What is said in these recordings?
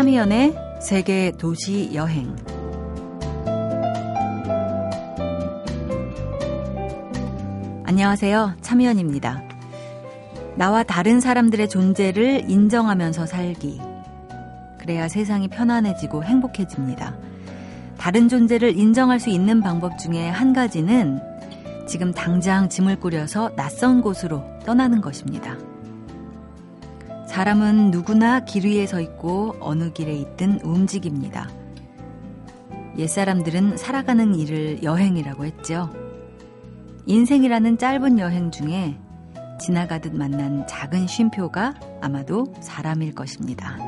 참이연의 세계 도시 여행. 안녕하세요. 참이연입니다. 나와 다른 사람들의 존재를 인정하면서 살기. 그래야 세상이 편안해지고 행복해집니다. 다른 존재를 인정할 수 있는 방법 중에 한 가지는 지금 당장 짐을 꾸려서 낯선 곳으로 떠나는 것입니다. 사람은 누구나 길 위에 서 있고 어느 길에 있든 움직입니다. 옛사람들은 살아가는 일을 여행이라고 했죠. 인생이라는 짧은 여행 중에 지나가듯 만난 작은 쉼표가 아마도 사람일 것입니다.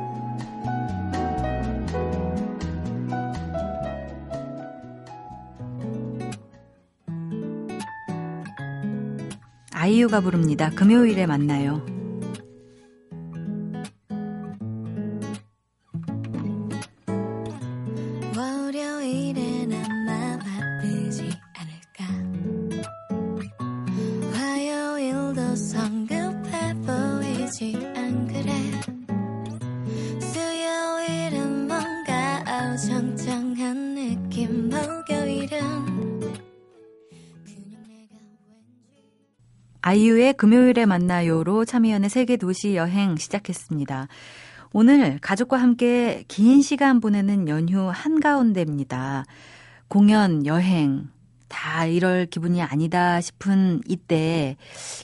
아이유가 부릅니다. 금요일에 만나요. 보이지 안 그래 수요일은 뭔가 어정쩡한 느낌 목요일은 아이유의 금요일에 만나요로 참여연의 세계 도시 여행 시작했습니다. 오늘 가족과 함께 긴 시간 보내는 연휴 한가운데입니다. 공연, 여행, 다 이럴 기분이 아니다 싶은 이때,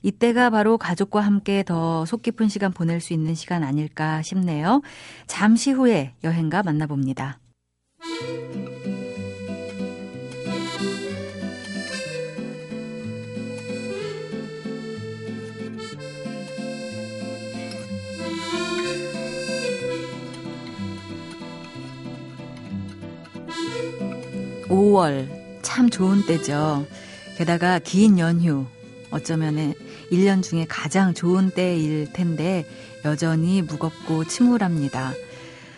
이때가 바로 가족과 함께 더 속 깊은 시간 보낼 수 있는 시간 아닐까 싶네요. 잠시 후에 여행가 만나봅니다. 5월 참 좋은 때죠. 게다가 긴 연휴 어쩌면 1년 중에 가장 좋은 때일 텐데 여전히 무겁고 침울합니다.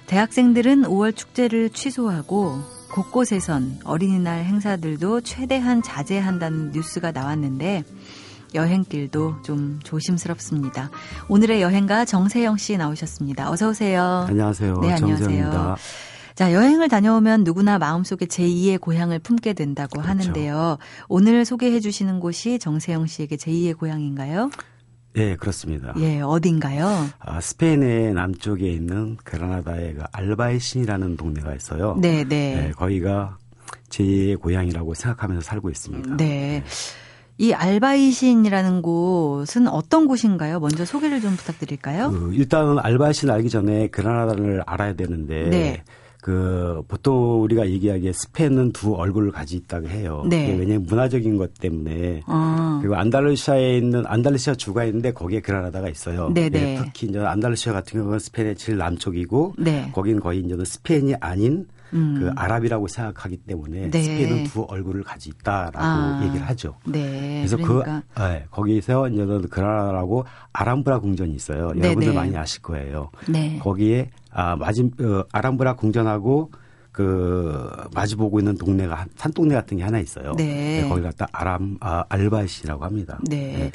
대학생들은 5월 축제를 취소하고 곳곳에선 어린이날 행사들도 최대한 자제한다는 뉴스가 나왔는데 여행길도 좀 조심스럽습니다. 오늘의 여행가 정세영 씨 나오셨습니다. 어서 오세요. 안녕하세요. 네, 안녕하세요. 정세영입니다. 자, 여행을 다녀오면 누구나 마음속에 제2의 고향을 품게 된다고 그렇죠. 하는데요. 오늘 소개해 주시는 곳이 정세영 씨에게 제2의 고향인가요? 네, 그렇습니다. 예, 어딘가요? 아, 스페인의 남쪽에 있는 그라나다의 그 알바이신이라는 동네가 있어요. 네, 네, 네. 거기가 제2의 고향이라고 생각하면서 살고 있습니다. 네. 이 알바이신이라는 곳은 어떤 곳인가요? 먼저 소개를 좀 부탁드릴까요? 그 일단은 알바이신 알기 전에 그라나다를 알아야 되는데 네. 그 보통 우리가 얘기하기에 스페인은 두 얼굴을 가지고 있다고 해요. 네. 왜냐하면 문화적인 것 때문에 아, 그리고 안달루시아에 있는 안달루시아 주가 있는데 거기에 그라나다가 있어요. 네네. 예, 특히 이제 안달루시아 같은 경우는 스페인의 제일 남쪽이고 네. 거긴 거의 이제는 스페인이 아닌 음. 그 아랍이라고 생각하기 때문에 네. 스페인은 두 얼굴을 가지고 있다라고 아. 얘기를 하죠. 네. 그래서 그러니까 그 네, 거기서 이제는 그라나다라고 아람브라 궁전이 있어요. 네네. 여러분들 많이 아실 거예요. 네. 거기에 아 마지 어, 아람브라 궁전하고 그 마주 보고 있는 동네가 한- 산동네 같은 게 하나 있어요. 네. 거기 갖다 아람 아, 알바이시라고 합니다. 네.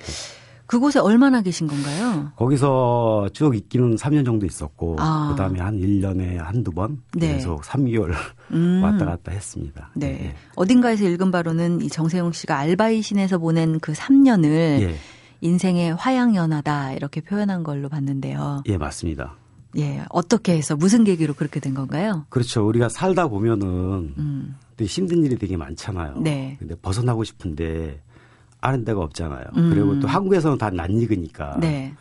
그곳에 얼마나 계신 건가요? 거기서 쭉 있기는 3년 정도 있었고 아. 그다음에 한 1년에 한두 번 네. 계속 3개월 음. 왔다 갔다 했습니다. 네. 어딘가에서 읽은 바로는 이 정세용 씨가 알바이신에서 보낸 그 3년을 예. 인생의 화양연화다 이렇게 표현한 걸로 봤는데요. 예, 맞습니다. 예, 어떻게 해서 무슨 계기로 그렇게 된 건가요? 그렇죠. 우리가 살다 보면은 음, 되게 힘든 일이 되게 많잖아요. 네. 근데 벗어나고 싶은데 아는 데가 없잖아요. 음. 그리고 또 한국에서는 다 낯익으니까. 네,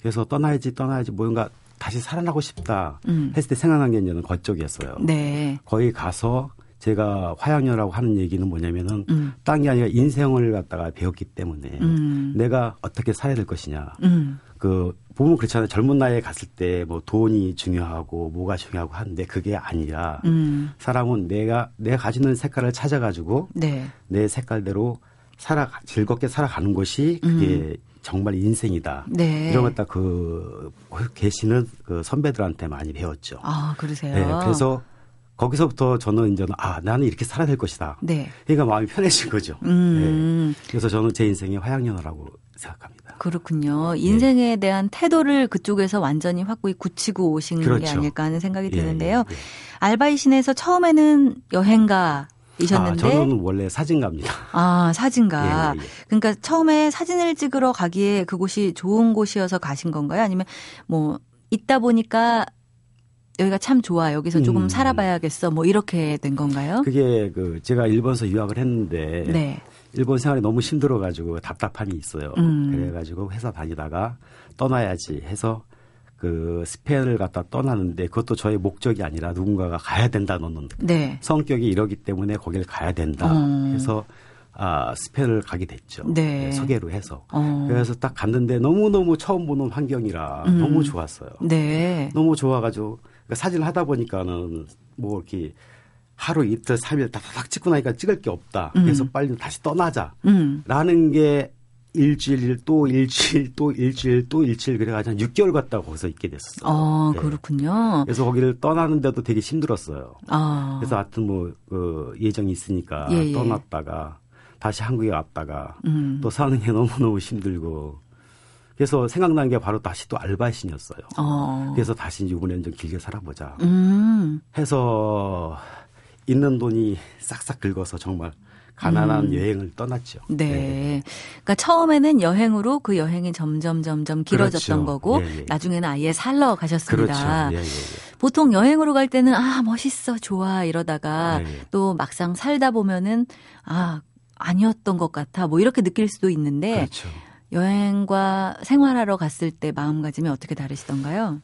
그래서 떠나야지 떠나야지 뭔가 다시 살아나고 싶다 음. 했을 때 생각난 게 이제는 그쪽이었어요. 네, 거기 가서 제가 화양녀라고 하는 얘기는 뭐냐면은 음. 땅이 아니라 인생을 갖다가 배웠기 때문에 음, 내가 어떻게 살아야 될 것이냐. 음, 그 보면 그렇잖아요. 젊은 나이에 갔을 때 뭐 돈이 중요하고 뭐가 중요하고 하는데 그게 아니라 음, 사람은 내가 내가 가지고 있는 색깔을 찾아가지고 네, 내 색깔대로 살아 즐겁게 살아가는 것이 그게 정말 인생이다. 음. 네. 이런 것다 그 계시는 그 선배들한테 많이 배웠죠. 아 그러세요. 네, 그래서 거기서부터 저는 이제 아 나는 이렇게 살아야 될 것이다. 네, 그러니까 마음이 편해진 거죠. 음. 네. 그래서 저는 제 인생의 화양연화라고 생각합니다. 그렇군요. 인생에 대한 태도를 그쪽에서 완전히 확고히 굳히고 오신 게 그렇죠. 아닐까 하는 생각이 예, 드는데요. 예, 예. 알바이신에서 처음에는 여행가 이셨는데 아, 저는 원래 사진가입니다. 아, 사진가. 예, 예, 예. 그러니까 처음에 사진을 찍으러 가기에 그곳이 좋은 곳이어서 가신 건가요? 아니면 뭐 있다 보니까 여기가 참 좋아. 여기서 조금 음. 살아봐야겠어. 뭐 이렇게 된 건가요? 그게 그 제가 일본서 유학을 했는데 네. 일본 생활이 너무 힘들어가지고 답답함이 있어요. 음. 그래가지고 회사 다니다가 떠나야지 해서 그 스페인을 갖다 떠나는데 그것도 저의 목적이 아니라 누군가가 가야 된다는 네. 성격이 이러기 때문에 거기를 가야 된다 어. 해서 아 스페인을 가게 됐죠. 네. 소개로 해서. 어. 그래서 딱 갔는데 너무 너무 처음 보는 환경이라 음. 너무 좋았어요. 네. 너무 좋아가지고 그러니까 사진을 하다 보니까는 뭐 이렇게 하루 이틀 삼일 다다닥 찍고 나니까 찍을 게 없다. 음. 그래서 빨리 다시 떠나자. 음. 라는 게 일주일 또 일주일 또 일주일 또 일주일 그래가지고 한 6개월 갔다 거기서 있게 됐었어요. 어, 예. 그렇군요. 그래서 거기를 떠나는데도 되게 힘들었어요. 아. 그래서 하여튼 뭐, 그 예정이 있으니까 예, 예. 떠났다가 다시 한국에 왔다가 음. 또 사는 게 너무너무 힘들고 그래서 생각난 게 바로 다시 또 알바신이었어요. 어. 그래서 다시 이번에는 좀 길게 살아보자 음. 해서 있는 돈이 싹싹 긁어서 정말 가난한 음. 여행을 떠났죠. 네. 그러니까 처음에는 여행으로 그 여행이 점점 점점 길어졌던 그렇죠. 거고 예, 예. 나중에는 아예 살러 가셨습니다. 그렇죠. 예, 예, 예. 보통 여행으로 갈 때는 아 멋있어 좋아 이러다가. 또 막상 살다 보면은 아 아니었던 것 같아 뭐 이렇게 느낄 수도 있는데 그렇죠. 여행과 생활하러 갔을 때 마음가짐이 어떻게 다르시던가요?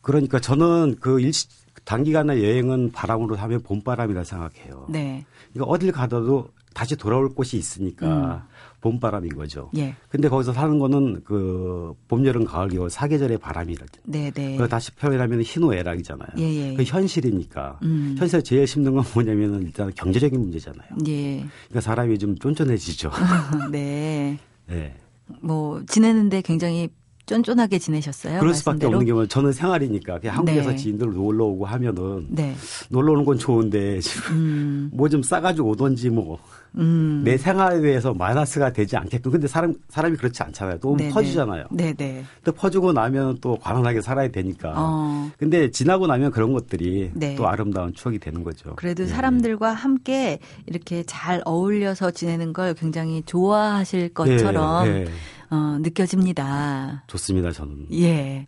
그러니까 저는 그 일시 단기간 의 여행은 바람으로 하면 봄바람이라 생각해요. 네. 그러니까 어딜 가도 다시 돌아올 곳이 있으니까 음. 봄바람인 거죠. 예. 근데 거기서 사는 거는 그 봄, 여름, 가을, 겨울 사계절의 바람이라. 네, 네. 그걸 다시 표현하면 희노애락이잖아요. 예, 예. 그 현실이니까. 음. 현실에 제일 힘든 건 뭐냐면은 일단 경제적인 문제잖아요. 예. 그러니까 사람이 좀 쫀쫀해지죠. 네. 네. 뭐 지내는데 굉장히 쫀쫀하게 지내셨어요? 그럴 수밖에 말씀대로? 없는 경우는 저는 생활이니까 그냥 한국에서 네. 지인들 놀러 오고 하면은 네. 놀러 오는 건 좋은데 지금 음. 뭐좀 싸가지고 오던지 뭐내 음. 생활에 대해서 마이너스가 되지 않게끔 근데 사람 사람이 그렇지 않잖아요. 너무 네네. 퍼지잖아요. 네네. 또 퍼지고 나면 또 관원하게 살아야 되니까. 어. 근데 지나고 나면 그런 것들이 네. 또 아름다운 추억이 되는 거죠. 그래도 예. 사람들과 함께 이렇게 잘 어울려서 지내는 걸 굉장히 좋아하실 것처럼 예, 예. 어, 느껴집니다. 좋습니다. 저는. 예. 예.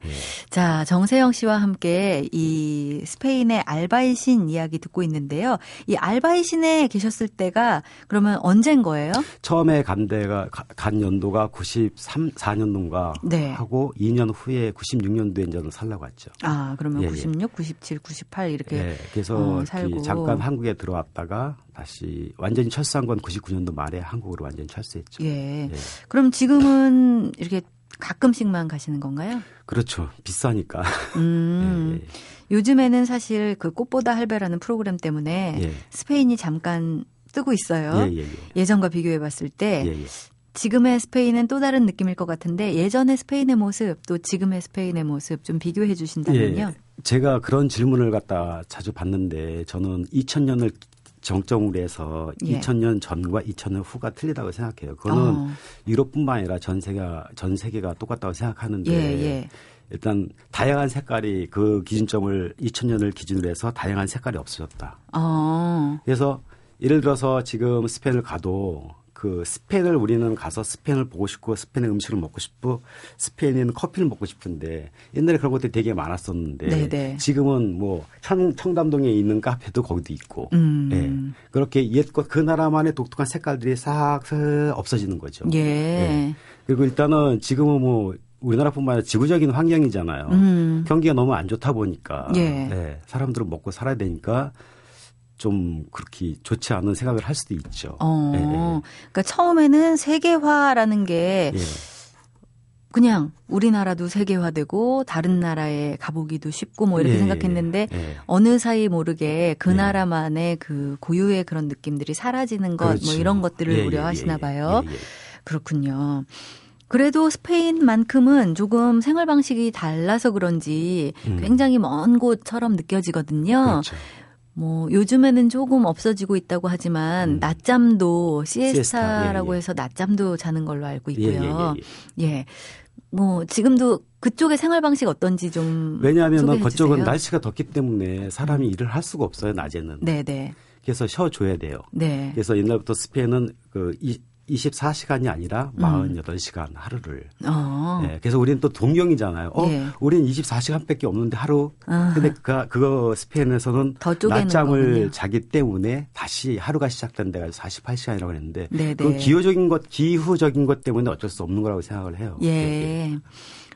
자, 정세영 씨와 함께 이 스페인의 알바이신 이야기 듣고 있는데요. 이 알바이신에 계셨을 때가 그러면 언젠 거예요? 처음에 간 데가 가- 간 연도가 93, 4년도인가 네. 하고 2년 후에 96년도에 이제 살라고 왔죠. 아, 그러면 예, 예. 96, 97, 98 이렇게 예, 그래서 어, 살고. 잠깐 한국에 들어왔다가 다시 완전히 철수한 건 99년도 말에 한국으로 완전히 철수했죠. 예. 예. 그럼 지금은 이렇게 가끔씩만 가시는 건가요? 그렇죠. 비싸니까. 음. 예, 예. 요즘에는 사실 그 꽃보다 할배라는 프로그램 때문에 예. 스페인이 잠깐 뜨고 있어요. 예, 예, 예. 예전과 비교해 봤을 때. 지금의 스페인은 또 다른 느낌일 것 같은데 예전의 스페인의 모습 또 지금의 스페인의 모습 좀 비교해 주신다면요. 예, 제가 그런 질문을 갖다 자주 받는데 저는 2000년을 정점으로 해서 예. 2000년 전과 2000년 후가 틀리다고 생각해요. 그거는 어. 유럽뿐만 아니라 전 세계가 전 세계가 똑같다고 생각하는데 예, 예. 일단 다양한 색깔이 그 기준점을 2000년을 기준으로 해서 다양한 색깔이 없어졌다. 어. 그래서 예를 들어서 지금 스페인을 가도 그 스페인을 우리는 가서 스페인을 보고 싶고 스페인의 음식을 먹고 싶고 스페인에는 커피를 먹고 싶은데 옛날에 그런 것들이 되게 많았었는데 네네. 지금은 뭐 청, 청담동에 있는 카페도 거기도 있고 음. 예. 그렇게 옛것 그 나라만의 독특한 색깔들이 싹 없어지는 거죠. 예. 예. 그리고 일단은 지금은 뭐 우리나라뿐만 아니라 지구적인 환경이잖아요. 음. 경기가 너무 안 좋다 보니까 예. 예, 사람들은 먹고 살아야 되니까 좀 그렇게 좋지 않은 생각을 할 수도 있죠. 어. 예, 예. 그러니까 처음에는 세계화라는 게 예. 그냥 우리나라도 세계화되고 다른 나라에 가보기도 쉽고 뭐 이렇게 예, 생각했는데 예, 예. 어느 사이 모르게 그 예. 나라만의 그 고유의 그런 느낌들이 사라지는 것뭐 그렇죠. 이런 것들을 우려하시나 봐요. 그렇군요. 그래도 스페인만큼은 조금 생활 방식이 달라서 그런지 음. 굉장히 먼 곳처럼 느껴지거든요. 그렇죠. 뭐 요즘에는 조금 없어지고 있다고 하지만 음. 낮잠도 시에스타, 시에스타라고 예, 예. 해서 낮잠도 자는 걸로 알고 예, 예, 있고요. 예, 예. 예. 뭐 지금도 그쪽의 생활 방식 어떤지 좀 왜냐하면 그쪽은. 날씨가 덥기 때문에 사람이 일을 할 수가 없어요 낮에는. 네, 네. 그래서 쉬어줘야 돼요. 네. 그래서 옛날부터 스페인은 그 이- 24시간이 아니라 음. 48시간 하루를. 어. 예, 그래서 우리는 또 동경이잖아요. 어, 예. 우리는 24시간밖에 없는데 하루. 아. 근데 그, 그거 스페인에서는 낮잠을 거군요. 자기 때문에 다시 하루가 시작된 데가 48시간이라고 그랬는데 네, 그 네. 기후적인 것, 기후적인 것 때문에 어쩔 수 없는 거라고 생각을 해요. 예.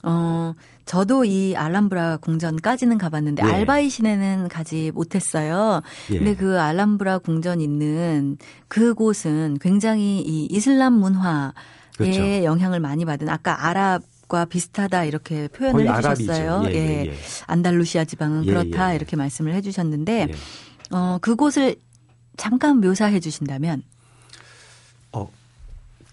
어, 저도 이 알람브라 궁전까지는 가봤는데 예. 알바이 시내는 가지 못했어요. 예. 근데 그 알람브라 궁전 있는 그곳은 굉장히 이 이슬람 문화의 그렇죠. 영향을 많이 받은 아까 아랍 과 비슷하다 이렇게 표현을. 해주셨어요. 예, 예, 예. 안달루시아 지방은 예, 그렇다 예, 예. 이렇게 말씀을 해주셨는데 예. 어, 그곳을 잠깐 묘사해 주신다면 어,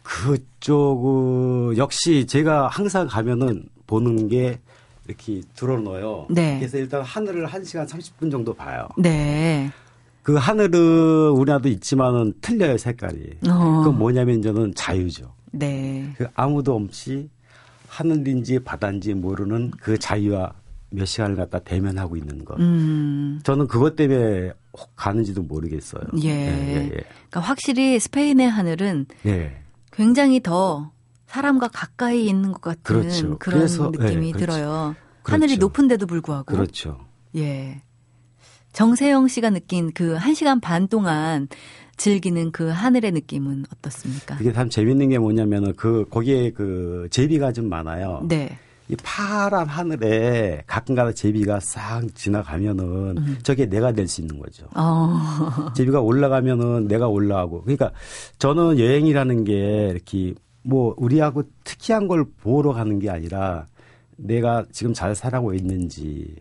그쪽, 역시 제가 항상 가면은 보는 게 이렇게 들어놓아요. 네. 그래서 일단 하늘을 1시간 30분 정도 봐요. 네. 그 하늘은 우리나라도 있지만은 틀려요, 색깔이. 어. 그건 뭐냐면 저는 자유죠. 네. 그 아무도 없이 하늘인지 바다인지 모르는 그 자유와 몇 시간을 갖다 대면하고 있는 것. 음. 저는 그것 때문에 혹 가는지도 모르겠어요. 예. 예, 그러니까 확실히 스페인의 하늘은 예. 예. 굉장히 더 사람과 가까이 있는 것 같은 그렇죠. 그런 그래서, 느낌이 예, 그렇죠. 들어요. 그렇죠. 하늘이 높은데도 불구하고. 그렇죠. 예. 정세영 씨가 느낀 그한 시간 반 동안 즐기는 그 하늘의 느낌은 어떻습니까? 그게 참 재밌는 게 뭐냐면은 그 거기에 그 제비가 좀 많아요. 네. 이 파란 하늘에 가끔가다 제비가 싹 지나가면은 음. 저게 내가 될 수 있는 거죠. 어. 제비가 올라가면은 내가 올라가고. 그러니까 저는 여행이라는 게 이렇게 뭐 우리하고 특이한 걸 보러 가는 게 아니라 내가 지금 잘 살아고 있는지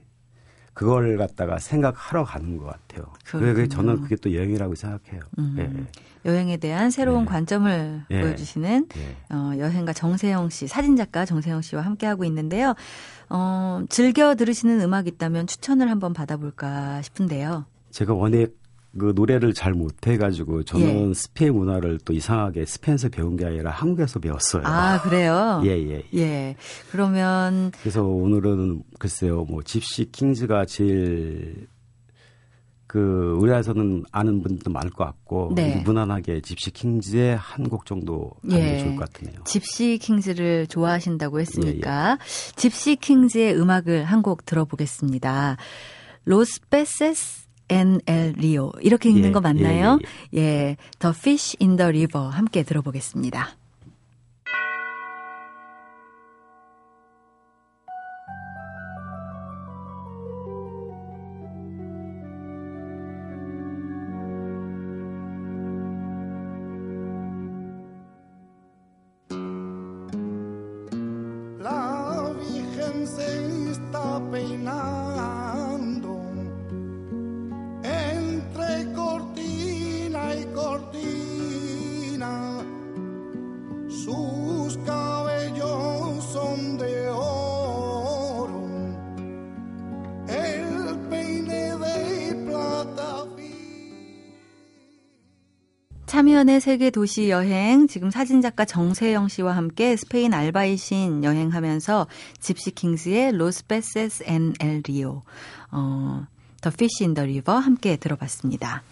그걸 갖다가 생각하러 가는 것 같아요. 그렇군요. 저는 그게 또 여행이라고 생각해요. 음. 예, 여행에 대한 새로운 예. 관점을 예. 보여주시는 예. 어, 여행가 정세영 씨, 사진작가 정세영 씨와 함께하고 있는데요. 어, 즐겨 들으시는 음악 있다면 추천을 한번 받아볼까 싶은데요. 제가 원래 그 노래를 잘 못해가지고 저는 예. 스페인 문화를 또 이상하게 스페인에서 배운 게 아니라 한국에서 배웠어요. 아, 그래요? 예, 예. 예. 그러면, 그래서 오늘은 글쎄요, 뭐 집시 킹즈가 제일 그 우리나라에서는 아는 분도 많을 것 같고 네. 무난하게 집시 킹즈의 한 곡 정도 하는 예. 게 좋을 것 같네요. 집시 킹즈를 좋아하신다고 했으니까, 예, 집시 킹즈의 음악을 한 곡 들어보겠습니다. Los Peces en el Río. 이렇게 읽는 예, 거 맞나요? 예, 예. The Fish in the River 함께 들어보겠습니다. 세계 도시 여행 지금 사진작가 정세영 씨와 함께 스페인 알바이신 여행하면서 집시 킹스의 Los Peces en el Río 어, The Fish in the River 함께 들어봤습니다.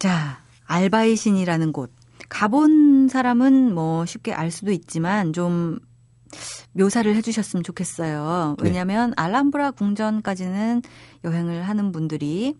자, 알바이신이라는 곳 가본 사람은 뭐 쉽게 알 수도 있지만 좀 묘사를 해주셨으면 좋겠어요. 네. 왜냐하면 알람브라 궁전까지는 여행을 하는 분들이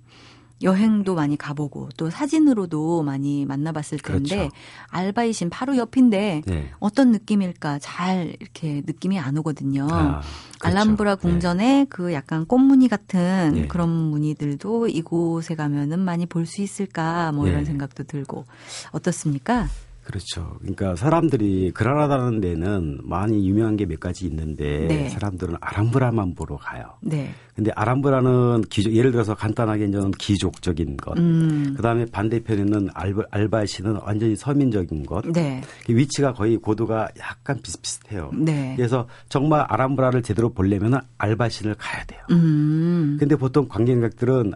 여행도 많이 가보고 또 사진으로도 많이 만나봤을 텐데 그렇죠. 알바이신 바로 옆인데 네. 어떤 느낌일까 잘 이렇게 느낌이 안 오거든요. 아, 그렇죠. 알람브라 네. 궁전의 그 약간 꽃무늬 같은 네. 그런 무늬들도 이곳에 가면은 많이 볼 수 있을까 뭐 네. 이런 생각도 들고 어떻습니까? 그렇죠. 그러니까 사람들이 그라나다는 데는 많이 유명한 게 몇 가지 있는데 네. 사람들은 아람브라만 보러 가요. 네. 근데 아람브라는 기족, 예를 들어서 간단하게 이제는 기족적인 것. 음. 그 다음에 반대편에는 알바, 알바시는 완전히 서민적인 것. 네. 그 위치가 거의 고도가 약간 비슷비슷해요. 네. 그래서 정말 아람브라를 제대로 보려면 알바신을 가야 돼요. 음. 근데 보통 관광객들은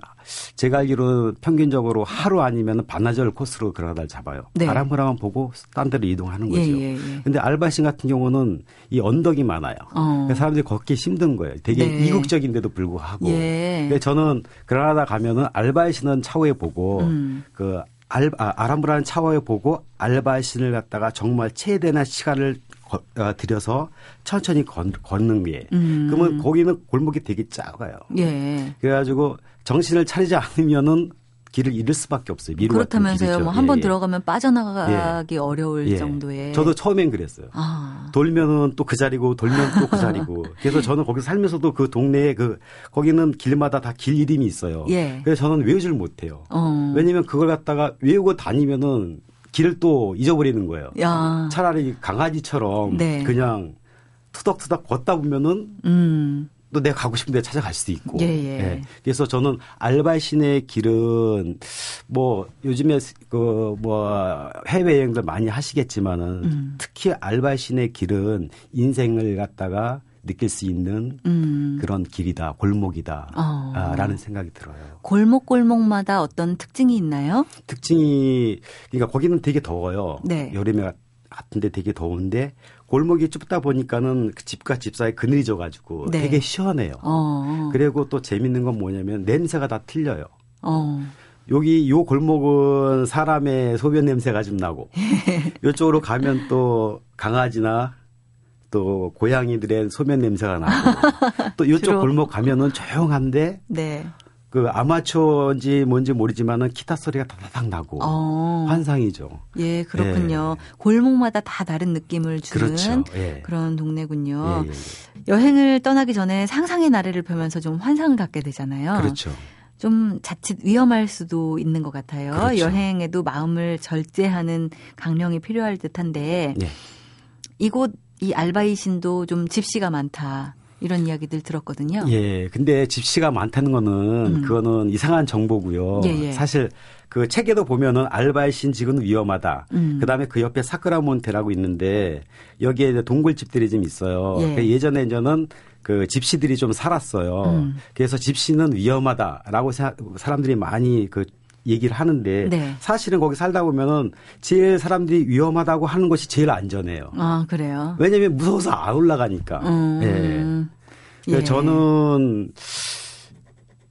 제가 알기로 평균적으로 하루 아니면 반나절 코스로 그라나다를 잡아요. 네. 아람브라만 보고 딴 데로 이동하는 예, 거죠. 예, 예. 근데 알바신 같은 경우는 이 언덕이 많아요. 어. 그래서 사람들이 걷기 힘든 거예요. 되게 네. 이국적인데도 불구하고. 예. 그래서 저는 그라나다 가면은 알바신은 차후에 보고 음. 그 알, 아, 람브라는 차후에 보고 알바신을 갖다가 정말 최대한 시간을 거- 어, 들여서 천천히 건, 걷는 게. 음. 그러면 거기는 골목이 되게 작아요. 예. 그래가지고 정신을 차리지 않으면은 길을 잃을 수밖에 없어요. 미루 같은 그렇다면서요. 뭐 한번 예, 예. 들어가면 빠져나가기 어려울 예. 정도의. 저도 처음엔 그랬어요. 아. 돌면은 또 그 자리고 돌면 또 그 자리고. 그래서 저는 거기 살면서도 그 동네에 그 거기는 길마다 다 길 이름이 있어요. 예. 그래서 저는 외우질 못해요. 어. 왜냐면 그걸 갖다가 외우고 다니면은 길을 또 잊어버리는 거예요. 야. 차라리 강아지처럼 네. 그냥 투덕투덕 걷다 보면은 음. 또 내가 가고 싶은 데 찾아갈 수도 있고. 예, 예. 그래서 저는 알바신의 길은 뭐 요즘에 그 뭐 해외 여행들 많이 하시겠지만은 음. 특히 알바신의 길은 인생을 갖다가 느낄 수 있는 음. 그런 길이다, 골목이다, 어. 아, 라는 생각이 들어요. 골목 골목마다 어떤 특징이 있나요? 특징이 그러니까 거기는 되게 더워요. 네. 여름에 같은데 되게 더운데 골목이 좁다 보니까는 그 집과 집 사이 그늘이 져가지고 네. 되게 시원해요. 어. 그리고 또 재밌는 건 뭐냐면 냄새가 다 틀려요. 어. 여기 요 골목은 사람의 소변 냄새가 좀 나고 이쪽으로 가면 또 강아지나 또 고양이들의 소변 냄새가 나고 또 이쪽 주로. 골목 가면은 조용한데 네. 그 아마추어인지 뭔지 모르지만은 기타 소리가 다다닥 나고 어. 환상이죠. 예, 그렇군요. 골목마다 다 다른 느낌을 주는 그렇죠. 예. 런 동네군요. 예, 예, 예. 여행을 떠나기 전에 상상의 나래를 펴면서 좀 환상을 갖게 되잖아요. 그렇죠. 좀 자칫 위험할 수도 있는 것 같아요. 그렇죠. 여행에도 마음을 절제하는 강령이 필요할 듯한데 예. 이곳 이 알바이신도 좀 집시가 많다 이런 이야기들 들었거든요. 예. 근데 집시가 많다는 거는 음. 그거는 이상한 정보고요. 예, 예. 사실 그 책에도 보면은 알바의 신직은 위험하다. 음. 그다음에 그 옆에 사쿠라몬테라고 있는데 여기에 이제 동굴집들이 좀 있어요. 예. 그 예전에 저는 그 집시들이 좀 살았어요. 음. 그래서 집시는 위험하다라고 사람들이 많이 그 얘기를 하는데 네. 사실은 거기 살다 보면은 제일 사람들이 위험하다고 하는 곳이 제일 안전해요. 아 그래요. 왜냐면 무서워서 안 올라가니까. 음. 예. 예. 저는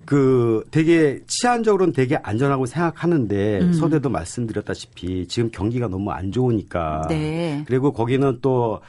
그 되게 치안적으로는 되게 안전하고 생각하는데 음. 서대도 말씀드렸다시피 지금 경기가 너무 안 좋으니까. 네. 그리고 거기는 또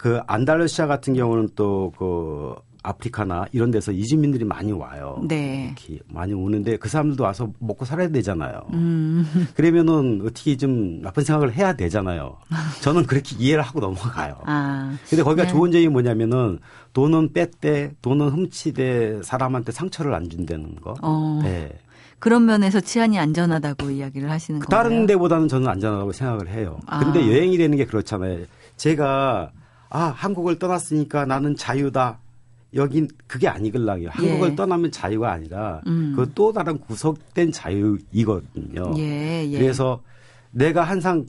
그 안달루시아 같은 경우는 또그 아프리카나 이런 데서 이주민들이 많이 와요. 네. 이렇게 많이 오는데 그 사람들도 와서 먹고 살아야 되잖아요. 음. 그러면은 어떻게 좀 나쁜 생각을 해야 되잖아요. 저는 그렇게 이해를 하고 넘어가요. 아. 근데 거기가 네. 좋은 점이 뭐냐면은 돈은 뺐대, 돈은 훔치대, 사람한테 상처를 안 준다는 거. 어. 네. 그런 면에서 치안이 안전하다고 이야기를 하시는 건가요? 다른 데보다는 저는 안전하다고 생각을 해요. 아. 근데 여행이라는 게 그렇잖아요. 제가 아 한국을 떠났으니까 나는 자유다. 여긴 그게 아니글랑요. 한국을 예. 떠나면 자유가 아니라 음. 그또 다른 구속된 자유이거든요. 예, 예. 그래서 내가 항상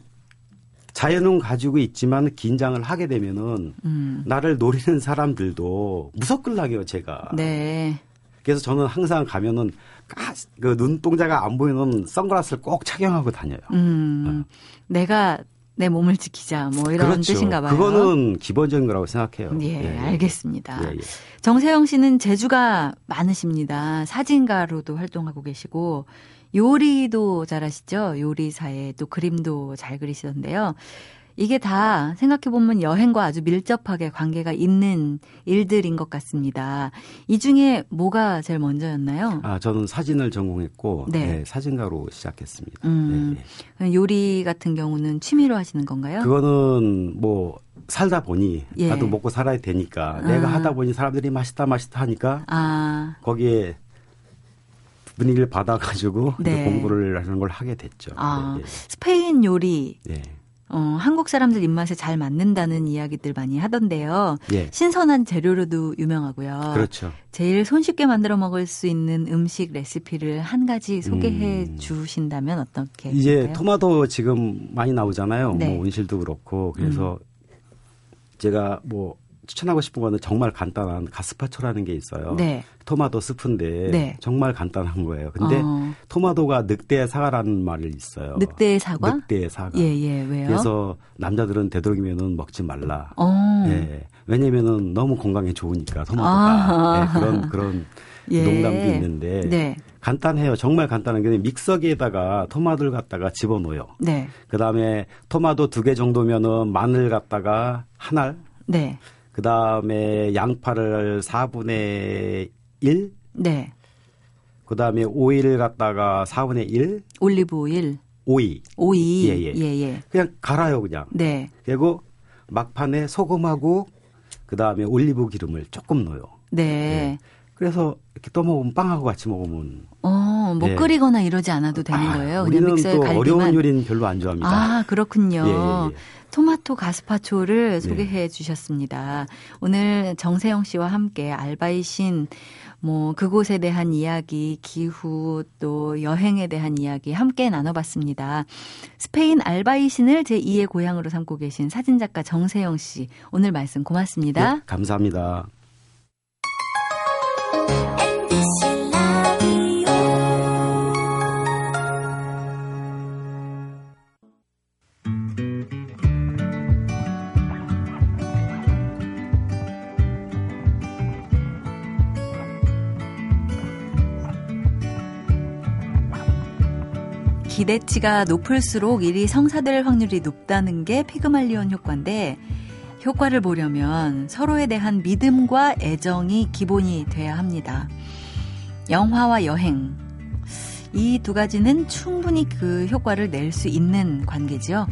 자유는 가지고 있지만 긴장을 하게 되면은 음. 나를 노리는 사람들도 무섭글랑요 제가. 네. 그래서 저는 항상 가면은 아, 그 눈동자가 안 보이는 선글라스를 꼭 착용하고 다녀요. 음. 내가 내 몸을 지키자 뭐 이런 어. 그렇죠. 뜻인가 봐요. 그거는 기본적인 거라고 생각해요. 예, 알겠습니다. 예, 예. 정세영 씨는 재주가 많으십니다. 사진가로도 활동하고 계시고 요리도 잘하시죠. 요리사에 또 그림도 잘 그리시던데요. 이게 다 생각해보면 여행과 아주 밀접하게 관계가 있는 일들인 것 같습니다. 이 중에 뭐가 제일 먼저였나요? 아, 저는 사진을 전공했고 네. 네, 사진가로 시작했습니다. 음. 예, 예. 요리 같은 경우는 취미로 하시는 건가요? 그거는 뭐 살다 보니 예. 나도 먹고 살아야 되니까 아. 내가 하다 보니 사람들이 맛있다 맛있다 하니까 아, 거기에 분위기를 받아가지고 네. 공부를 하는 걸 하게 됐죠. 아, 예, 스페인 요리 예. 예. 어, 한국 사람들 입맛에 잘 맞는다는 이야기들 많이 하던데요. 예. 신선한 재료로도 유명하고요. 그렇죠. 제일 손쉽게 만들어 먹을 수 있는 음식 레시피를 한 가지 소개해 음. 주신다면 어떻게 이제 될까요? 토마토 지금 많이 나오잖아요. 네. 음. 뭐 온실도 그렇고 그래서 제가 뭐 추천하고 싶은 거는 정말 간단한 가스파초라는 게 있어요. 네. 토마토 스프인데 네. 정말 간단한 거예요. 근데 어, 토마토가 늑대의 사과라는 말이 있어요. 늑대의 사과? 늑대의 사과. 예, 예, 왜요? 그래서 남자들은 되도록이면은 먹지 말라. 어. 예. 왜냐면은 너무 건강에 좋으니까 토마토가 아하. 예, 그런 그런 예. 농담도 있는데 네. 간단해요. 정말 간단한 게 믹서기에다가 토마토를 갖다가 집어넣어요. 네. 그다음에 토마토 두 개 정도면은 마늘 갖다가 한 알, 네. 그 다음에 양파를 4분의 1, 네. 그 다음에 오이를 갖다가 4분의 1, 올리브 오일, 오이. 오이. 예, 예. 예, 예. 그냥 갈아요, 그냥. 네. 그리고 막판에 소금하고 그 다음에 올리브 기름을 조금 넣어요. 네. 그래서 이렇게 떠먹으면 빵하고 같이 먹으면 어, 뭐 예. 끓이거나 이러지 않아도 되는 아, 거예요. 그냥 우리는 믹서에 또 갈기만. 어려운 요리는 별로 안 좋아합니다. 아, 그렇군요. 예, 예, 예. 토마토 가스파초를 네. 소개해 주셨습니다. 오늘 정세영 씨와 함께 알바이신 뭐 그곳에 대한 이야기, 기후 또 여행에 대한 이야기 함께 나눠봤습니다. 스페인 알바이신을 제 2의 고향으로 삼고 계신 사진작가 정세영 씨 오늘 말씀 고맙습니다. 네, 감사합니다. 기대치가 높을수록 일이 성사될 확률이 높다는 게 피그말리온 효과인데 효과를 보려면 서로에 대한 믿음과 애정이 기본이 돼야 합니다. 영화와 여행. 이 두 가지는 충분히 그 효과를 낼 수 있는 관계죠.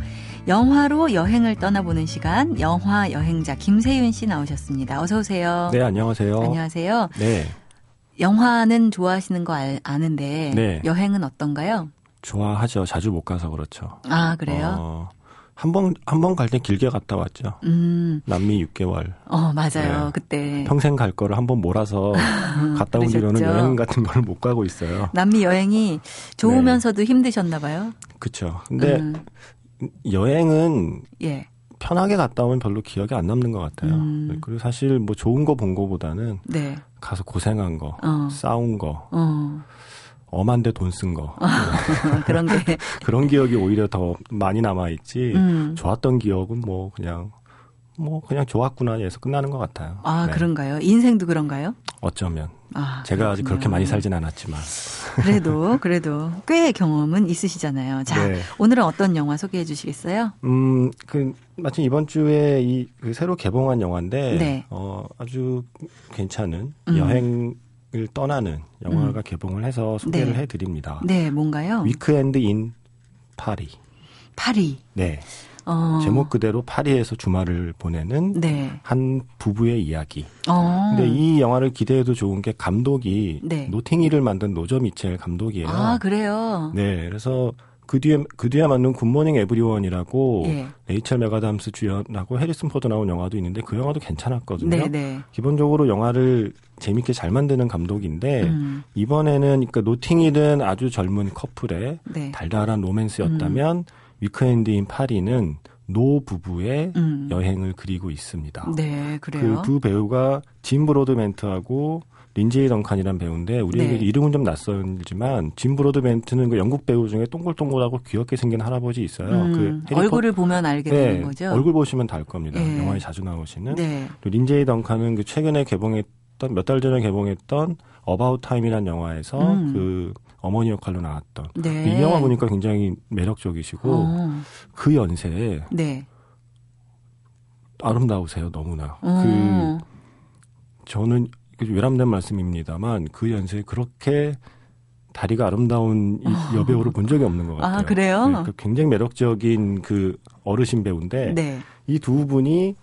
영화로 여행을 떠나보는 시간, 영화 여행자 김세윤 씨 나오셨습니다. 어서 오세요. 네, 안녕하세요. 안녕하세요. 네, 영화는 좋아하시는 거 알- 아는데 네. 여행은 어떤가요? 좋아하죠. 자주 못 가서 그렇죠. 아 그래요? 어, 한 번, 한 번갈때 길게 갔다 왔죠. 음, 남미 6개월. 어 맞아요. 네. 그때 평생 갈 거를 한 번 몰아서 갔다 온 뒤로는. 여행 같은 걸 못 가고 있어요. 남미 여행이 좋으면서도 힘드셨나 봐요. 그쵸. 근데 음, 여행은 예, 편하게 갔다 오면 별로 기억에 안 남는 것 같아요. 음. 그리고 사실 뭐 좋은 거 본 거보다는 네, 가서 고생한 거, 어. 싸운 거, 어 엄한데 돈 쓴 거. 그런 게, 그런 기억이 오히려 더 많이 남아있지. 음, 좋았던 기억은 뭐 그냥 뭐 그냥 좋았구나 해서 끝나는 것 같아요. 아 네. 그런가요? 인생도 그런가요? 어쩌면 아, 제가 아직 그렇게 그렇군요. 많이 살진 않았지만 그래도 그래도 꽤 경험은 있으시잖아요. 자, 네. 오늘은 어떤 영화 소개해 주시겠어요? 음 그 마침 이번 주에 이 그 새로 개봉한 영화인데 네. 어 아주 괜찮은 음. 여행 을 떠나는 영화가 개봉을 해서 소개를 네. 해드립니다. 네, 뭔가요? Weekend in 파리. 파리. 네 어, 제목 그대로 파리에서 주말을 보내는 네. 한 부부의 이야기. 어. 근데 이 영화를 기대해도 좋은 게 감독이 네. 노팅힐을 만든 노저 미첼 감독이에요. 아 그래요. 네, 그래서 그 뒤에 그 뒤에 만든 Good Morning Everyone이라고 예. 레이첼 맥아담스 주연하고 해리슨 포드 나온 영화도 있는데 그 영화도 괜찮았거든요. 네, 네. 기본적으로 영화를 재밌게 잘 만드는 감독인데 음, 이번에는 그러니까 노팅힐은 아주 젊은 커플의 네. 달달한 로맨스였다면 Weekend in 파리는 노 부부의 음. 여행을 그리고 있습니다. 네, 그래요. 그 두 배우가 짐 브로드벤트하고 린제이 던칸이란 배우인데 우리에게 네. 이름은 좀 낯설지만 짐 브로드벤트는 그 영국 배우 중에 동글동글하고 귀엽게 생긴 할아버지 있어요. 음, 그 얼굴을 보면 알게 네, 되는 거죠. 얼굴 보시면 다 알 겁니다. 예. 영화에 자주 나오시는. 네. 또 린제이 던칸은 그 최근에 개봉했던 몇 달 전에 개봉했던 About Time이라는 영화에서 음. 그 어머니 역할로 나왔던 네. 이 영화 보니까 굉장히 매력적이시고 어, 그 연세에 네. 아름다우세요 너무나. 어, 그 저는 그 외람된 말씀입니다만 그 연세에 그렇게 다리가 아름다운 이 여배우를 본 적이 없는 것 아, 같아요. 그래요? 네, 그 굉장히 매력적인 그 어르신 배우인데 네. 이두 분이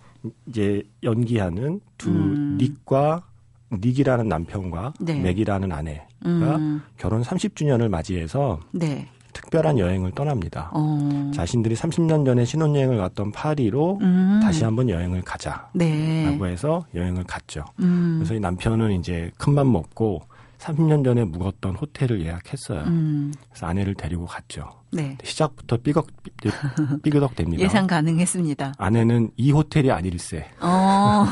이제 연기하는 두 음. 닉과 닉이라는 남편과 네. 맥이라는 아내가 음, 결혼 30주년을 맞이해서 네. 특별한 여행을 떠납니다. 어. 자신들이 30년 전에 신혼여행을 갔던 파리로 음. 다시 한번 여행을 가자라고 네. 해서 여행을 갔죠. 음. 그래서 이 남편은 이제 큰맘 먹고 30년 전에 묵었던 호텔을 예약했어요. 음. 그래서 아내를 데리고 갔죠. 네. 시작부터 삐걱 삐그덕 됩니다. 예상 가능했습니다. 아내는 이 호텔이 아닐세. 어.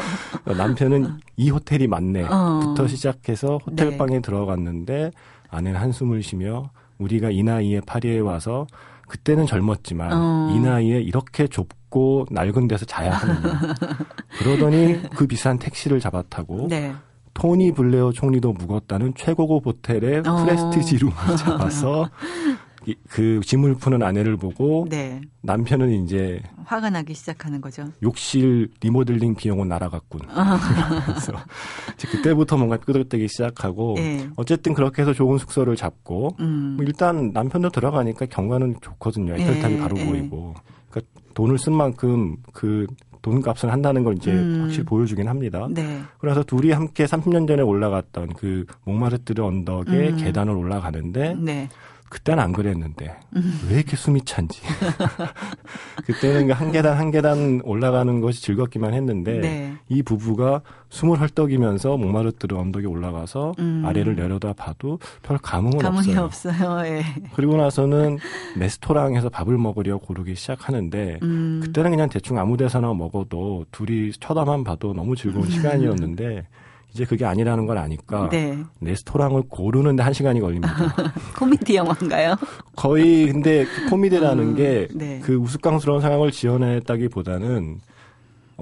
남편은 이 호텔이 맞네. 어. 부터 시작해서 호텔 네. 방에 들어갔는데 아내는 한숨을 쉬며 우리가 이 나이에 파리에 와서 그때는 젊었지만 어. 이 나이에 이렇게 좁고 낡은 데서 자야 하느냐. 그러더니 그 비싼 택시를 잡아 타고 네. 토니 블레어 총리도 묵었다는 최고급 호텔의 어. 프레스티지 룸을 잡아서 이- 그 짐을 푸는 아내를 보고 네. 남편은 이제 화가 나기 시작하는 거죠. 욕실 리모델링 비용은 날아갔군. 그래서 이제 그때부터 뭔가 삐그덕대기 시작하고 예. 어쨌든 그렇게 해서 좋은 숙소를 잡고 음. 뭐 일단 남편도 들어가니까 경관은 좋거든요. 에펠탑이 예, 바로 예. 보이고. 그러니까 돈을 쓴 만큼 그 돈값을 한다는 걸 이제 음. 확실히 보여주긴 합니다. 네. 그래서 둘이 함께 30년 전에 올라갔던 그 몽마르트르 언덕의 음. 계단을 올라가는데 네. 그때는 안 그랬는데 음. 왜 이렇게 숨이 찬지 그때는 그한 계단 한 계단 올라가는 것이 즐겁기만 했는데 네. 이 부부가 숨을 헐떡이면서 몽마르트르 언덕에 올라가서 음. 아래를 내려다 봐도 별 감흥은 감흥이 없어요. 없어요. 예. 그리고 나서는 레스토랑에서 밥을 먹으려 고르기 시작하는데 음. 그때는 그냥 대충 아무 데서나 먹어도 둘이 쳐다만 봐도 너무 즐거운 시간이었는데 이제 그게 아니라는 걸 아니까 네. 레스토랑을 고르는데 한 시간이 걸립니다. 코미디 영화인가요? 거의 근데 그 코미디라는 음, 게 네. 그 우스꽝스러운 상황을 지어냈다기보다는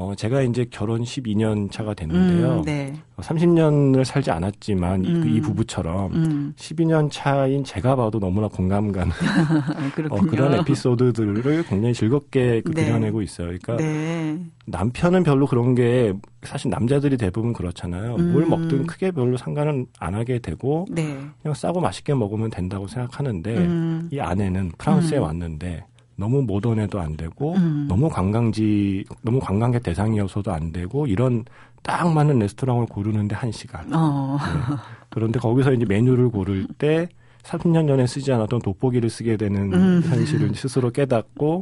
어 제가 이제 결혼 12년 차가 됐는데요. 음, 네. 30년을 살지 않았지만 이- 음. 이 부부처럼 음. 12년 차인 제가 봐도 너무나 공감 가는 어. 그런 에피소드들을 굉장히 즐겁게 그 네. 그려내고 있어요. 그러니까 네. 남편은 별로 그런 게 사실 남자들이 대부분 그렇잖아요. 뭘 음. 먹든 크게 별로 상관은 안 하게 되고 네. 그냥 싸고 맛있게 먹으면 된다고 생각하는데 음. 이 아내는 프랑스에 음. 왔는데 너무 모던해도 안 되고 음. 너무 관광지 너무 관광객 대상이어서도 안 되고 이런 딱 맞는 레스토랑을 고르는데 한 시간. 어. 네. 그런데 거기서 이제 메뉴를 고를 때 30년 전에 쓰지 않았던 돋보기를 쓰게 되는 음. 현실을 스스로 깨닫고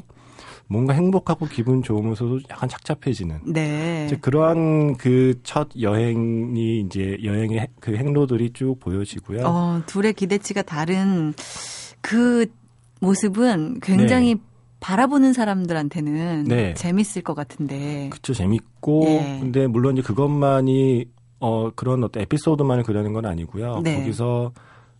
뭔가 행복하고 기분 좋으면서도 약간 착잡해지는 네. 이제 그러한 그 첫 여행이 이제 여행의 해- 그 행로들이 쭉 보여지고요. 어, 둘의 기대치가 다른 그 모습은 굉장히 바라보는 사람들한테는 네. 재밌을 것 같은데. 그쵸 재밌고 예. 근데 물론 이제 그것만이 어 그런 어떤 에피소드만을 그려낸 건 아니고요. 네. 거기서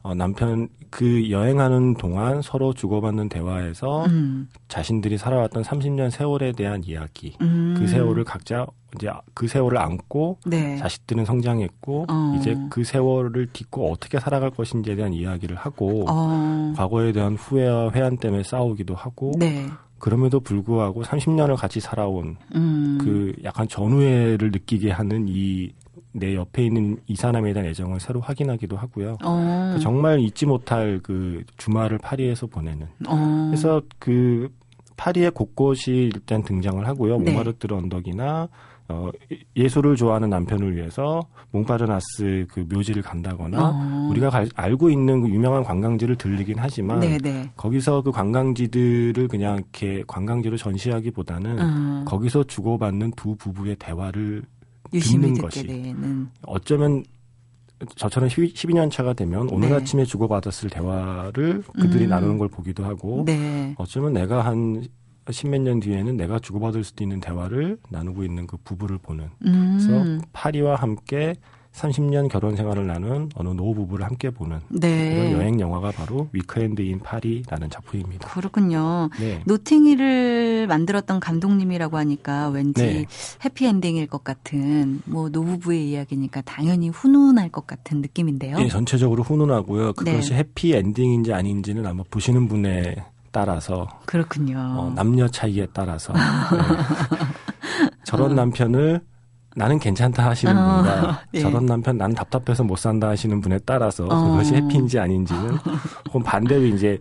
어 남편 그 여행하는 동안 서로 주고받는 대화에서 음. 자신들이 살아왔던 30년 세월에 대한 이야기. 음. 그 세월을 각자 이제 그 세월을 안고 네. 자식들은 성장했고 어. 이제 그 세월을 딛고 어떻게 살아갈 것인지에 대한 이야기를 하고 어. 과거에 대한 후회와 회한 때문에 싸우기도 하고 네. 그럼에도 불구하고 30년을 같이 살아온 음. 그 약간 전후회를 느끼게 하는 이 내 옆에 있는 이 사람에 대한 애정을 새로 확인하기도 하고요. 어. 그 정말 잊지 못할 그 주말을 파리에서 보내는. 어. 그래서 그 파리의 곳곳이 일단 등장을 하고요. 네. 몽마르트르 언덕이나 어, 예술을 좋아하는 남편을 위해서 몽파르나스 그 묘지를 간다거나 어. 우리가 갈- 알고 있는 그 유명한 관광지를 들리긴 하지만 네, 네. 거기서 그 관광지들을 그냥 이렇게 관광지로 전시하기보다는 어. 거기서 주고받는 두 부부의 대화를 듣는 것이. 되는. 어쩌면 저처럼 12년 차가 되면 오늘 네. 아침에 주고받았을 대화를 그들이 음. 나누는 걸 보기도 하고 네. 어쩌면 내가 한 십몇 년 뒤에는 내가 주고받을 수도 있는 대화를 나누고 있는 그 부부를 보는 그래서 음. 파리와 함께 30년 결혼 생활을 나눈 어느 노 부부를 함께 보는 네. 그런 여행 영화가 바로 Weekend in 파리라는 작품입니다. 그렇군요. 네. 노팅힐을 만들었던 감독님이라고 하니까 왠지 네. 해피엔딩일 것 같은 뭐 노부부의 이야기니까 당연히 훈훈할 것 같은 느낌인데요. 예, 전체적으로 훈훈하고요. 그것이 네. 해피 엔딩인지 아닌지는 아마 보시는 분에 따라서 그렇군요. 어, 남녀 차이에 따라서 네. 저런 남편을 나는 괜찮다 하시는 어, 분과 예. 저런 남편 나는 답답해서 못 산다 하시는 분에 따라서 어. 그것이 해피인지 아닌지는 혹은 반대로 이제